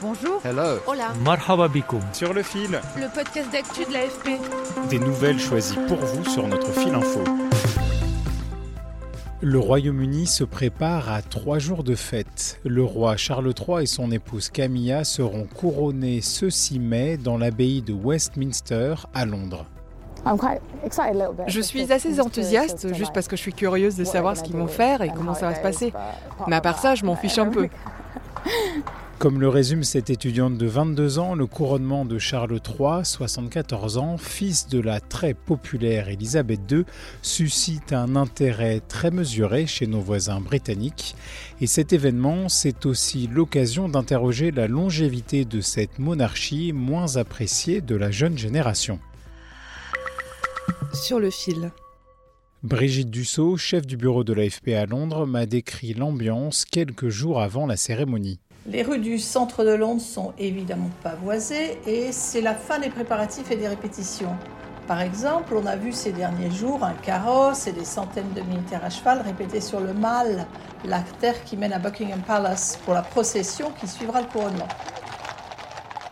Bonjour. Hello. Hola. Marhaba Sur le fil. Le podcast d'actu de l'AFP. Des nouvelles choisies pour vous sur notre fil info. Le Royaume-Uni se prépare à trois jours de fête. Le roi Charles III et son épouse Camilla seront couronnés ce 6 mai dans l'abbaye de Westminster à Londres. Je suis assez enthousiaste juste parce que je suis curieuse de savoir ce qu'ils vont faire et comment ça va se passer. Mais à part ça, je m'en fiche un peu. Comme le résume cette étudiante de 22 ans, le couronnement de Charles III, 74 ans, fils de la très populaire Élisabeth II, suscite un intérêt très mesuré chez nos voisins britanniques. Et cet événement, c'est aussi l'occasion d'interroger la longévité de cette monarchie moins appréciée de la jeune génération. Sur le fil. Brigitte Dussault, chef du bureau de l'AFP à Londres, m'a décrit l'ambiance quelques jours avant la cérémonie. Les rues du centre de Londres sont évidemment pavoisées et c'est la fin des préparatifs et des répétitions. Par exemple, on a vu ces derniers jours un carrosse et des centaines de militaires à cheval répéter sur le Mall, l'artère qui mène à Buckingham Palace, pour la procession qui suivra le couronnement.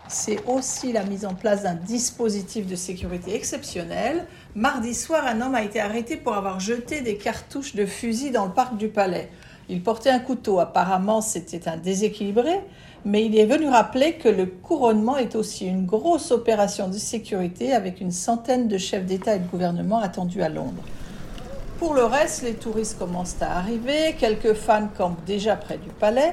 C'est aussi la mise en place d'un dispositif de sécurité exceptionnel. Mardi soir, un homme a été arrêté pour avoir jeté des cartouches de fusil dans le parc du palais. Il portait un couteau. Apparemment, c'était un déséquilibré, mais il est venu rappeler que le couronnement est aussi une grosse opération de sécurité avec une centaine de chefs d'État et de gouvernement attendus à Londres. Pour le reste, les touristes commencent à arriver, quelques fans campent déjà près du palais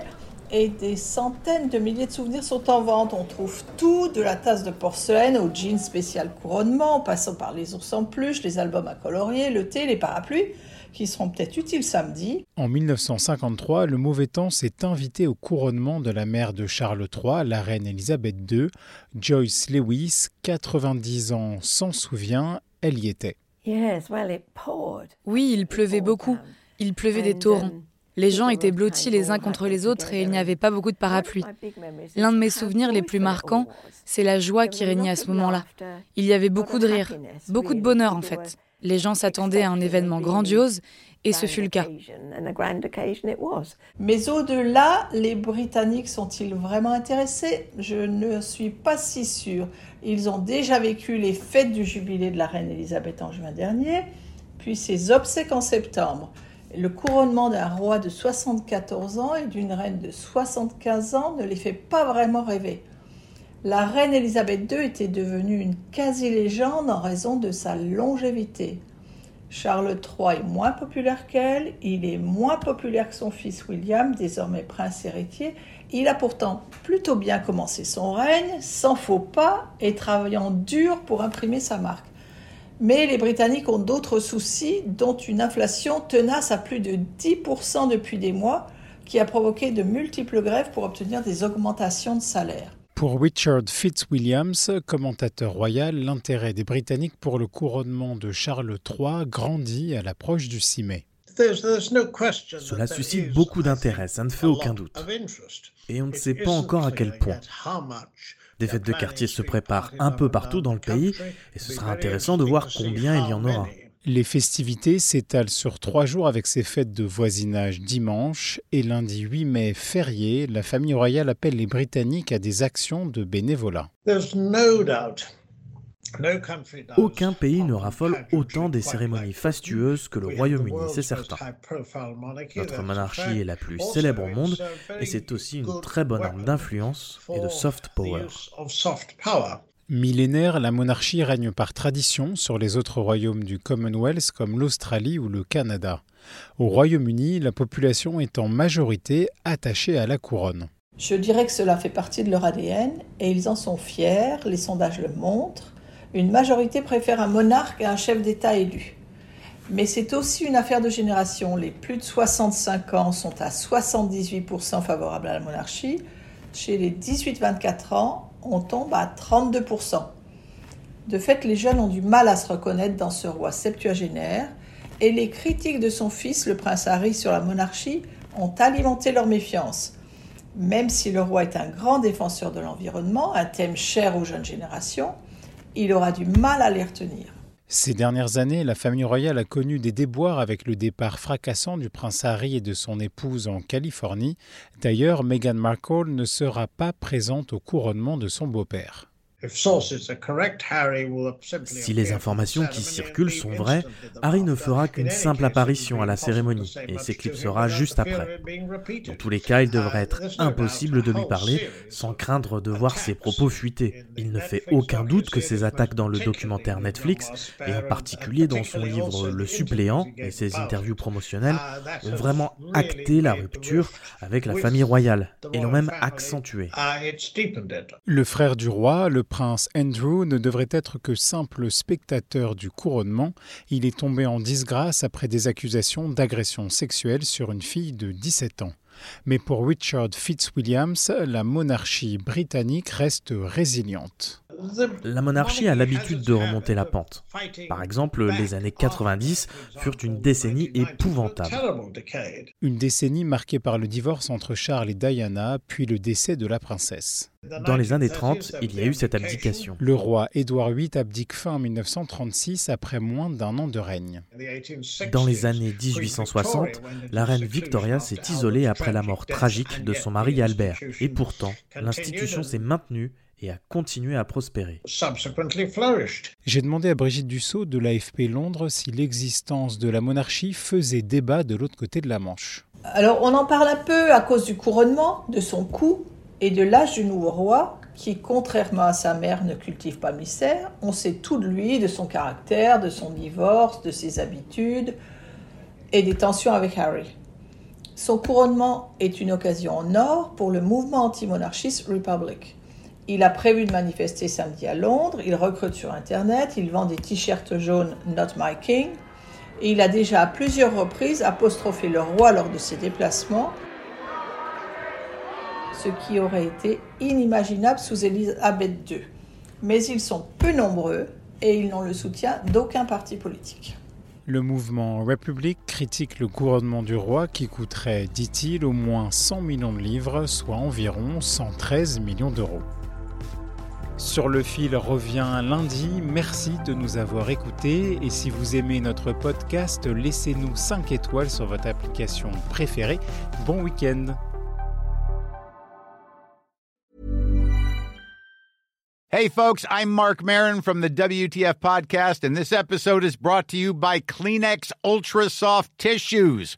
et des centaines de milliers de souvenirs sont en vente. On trouve tout, de la tasse de porcelaine au jean spécial couronnement, en passant par les ours en peluche, les albums à colorier, le thé, les parapluies qui seront peut-être utiles samedi. En 1953, le mauvais temps s'est invité au couronnement de la mère de Charles III, la reine Elisabeth II. Joyce Lewis, 90 ans, s'en souvient, elle y était. Oui, il pleuvait beaucoup. Il pleuvait des torrents. Les gens étaient blottis les uns contre les autres et il n'y avait pas beaucoup de parapluies. L'un de mes souvenirs les plus marquants, c'est la joie qui régnait à ce moment-là. Il y avait beaucoup de rire, beaucoup de bonheur en fait. Les gens s'attendaient à un événement grandiose et ce fut le cas. Mais au-delà, les Britanniques sont-ils vraiment intéressés? Je ne suis pas si sûre. Ils ont déjà vécu les fêtes du jubilé de la reine Elisabeth en juin dernier, puis ses obsèques en septembre. Le couronnement d'un roi de 74 ans et d'une reine de 75 ans ne les fait pas vraiment rêver. La reine Elisabeth II était devenue une quasi-légende en raison de sa longévité. Charles III est moins populaire qu'elle, il est moins populaire que son fils William, désormais prince héritier. Il a pourtant plutôt bien commencé son règne, sans faux pas et travaillant dur pour imprimer sa marque. Mais les Britanniques ont d'autres soucis, dont une inflation tenace à plus de 10% depuis des mois, qui a provoqué de multiples grèves pour obtenir des augmentations de salaire. Pour Richard Fitzwilliams, commentateur royal, l'intérêt des Britanniques pour le couronnement de Charles III grandit à l'approche du 6 mai. Cela suscite beaucoup d'intérêt, ça ne fait aucun doute. Et on ne sait pas encore à quel point. Des fêtes de quartier se préparent un peu partout dans le pays et ce sera intéressant de voir combien il y en aura. Les festivités s'étalent sur trois jours avec ces fêtes de voisinage dimanche et lundi 8 mai férié, la famille royale appelle les Britanniques à des actions de bénévolat. Aucun pays ne raffole autant des cérémonies fastueuses que le Royaume-Uni, c'est certain. Notre monarchie est la plus célèbre au monde et c'est aussi une très bonne arme d'influence et de soft power. Millénaire, la monarchie règne par tradition sur les autres royaumes du Commonwealth comme l'Australie ou le Canada. Au Royaume-Uni, la population est en majorité attachée à la couronne. Je dirais que cela fait partie de leur ADN et ils en sont fiers, les sondages le montrent. Une majorité préfère un monarque à un chef d'État élu. Mais c'est aussi une affaire de génération. Les plus de 65 ans sont à 78% favorables à la monarchie. Chez les 18-24 ans, on tombe à 32%. De fait, les jeunes ont du mal à se reconnaître dans ce roi septuagénaire et les critiques de son fils, le prince Harry, sur la monarchie ont alimenté leur méfiance. Même si le roi est un grand défenseur de l'environnement, un thème cher aux jeunes générations, il aura du mal à les retenir. Ces dernières années, la famille royale a connu des déboires avec le départ fracassant du prince Harry et de son épouse en Californie. D'ailleurs, Meghan Markle ne sera pas présente au couronnement de son beau-père. Si les informations qui circulent sont vraies, Harry ne fera qu'une simple apparition à la cérémonie et s'éclipsera juste après. Dans tous les cas, il devrait être impossible de lui parler sans craindre de voir ses propos fuiter. Il ne fait aucun doute que ses attaques dans le documentaire Netflix, et en particulier dans son livre Le suppléant et ses interviews promotionnelles, uh, ont vraiment acté la rupture avec la famille royale et l'ont même accentué. Uh, le frère du roi, le prince Andrew ne devrait être que simple spectateur du couronnement. Il est tombé en disgrâce après des accusations d'agression sexuelle sur une fille de 17 ans. Mais pour Richard Fitzwilliams, la monarchie britannique reste résiliente. La monarchie a l'habitude de remonter la pente. Par exemple, les années 90 furent une décennie épouvantable. Une décennie marquée par le divorce entre Charles et Diana, puis le décès de la princesse. Dans les années 30, il y a eu cette abdication. Le roi Édouard VIII abdique fin 1936 après moins d'un an de règne. Dans les années 1860, la reine Victoria s'est isolée après la mort tragique de son mari Albert. Et pourtant, l'institution s'est maintenue et a continué à prospérer. J'ai demandé à Brigitte Dussault de l'AFP Londres si l'existence de la monarchie faisait débat de l'autre côté de la Manche. Alors on en parle un peu à cause du couronnement, de son cou et de l'âge du nouveau roi qui, contrairement à sa mère, ne cultive pas mystère. On sait tout de lui, de son caractère, de son divorce, de ses habitudes et des tensions avec Harry. Son couronnement est une occasion en or pour le mouvement anti-monarchiste Republic. Il a prévu de manifester samedi à Londres, il recrute sur Internet, il vend des t-shirts jaunes Not My King, et il a déjà à plusieurs reprises apostrophé le roi lors de ses déplacements, ce qui aurait été inimaginable sous Élisabeth II. Mais ils sont peu nombreux et ils n'ont le soutien d'aucun parti politique. Le mouvement République critique le couronnement du roi qui coûterait, dit-il, au moins 100 millions de livres, soit environ 113 millions d'euros. Sur le fil revient lundi. Merci de nous avoir écoutés et si vous aimez notre podcast, laissez-nous 5 étoiles sur votre application préférée. Bon week-end. Hey folks, I'm Mark Marin from the WTF podcast and this episode is brought to you by Kleenex Ultra Soft Tissues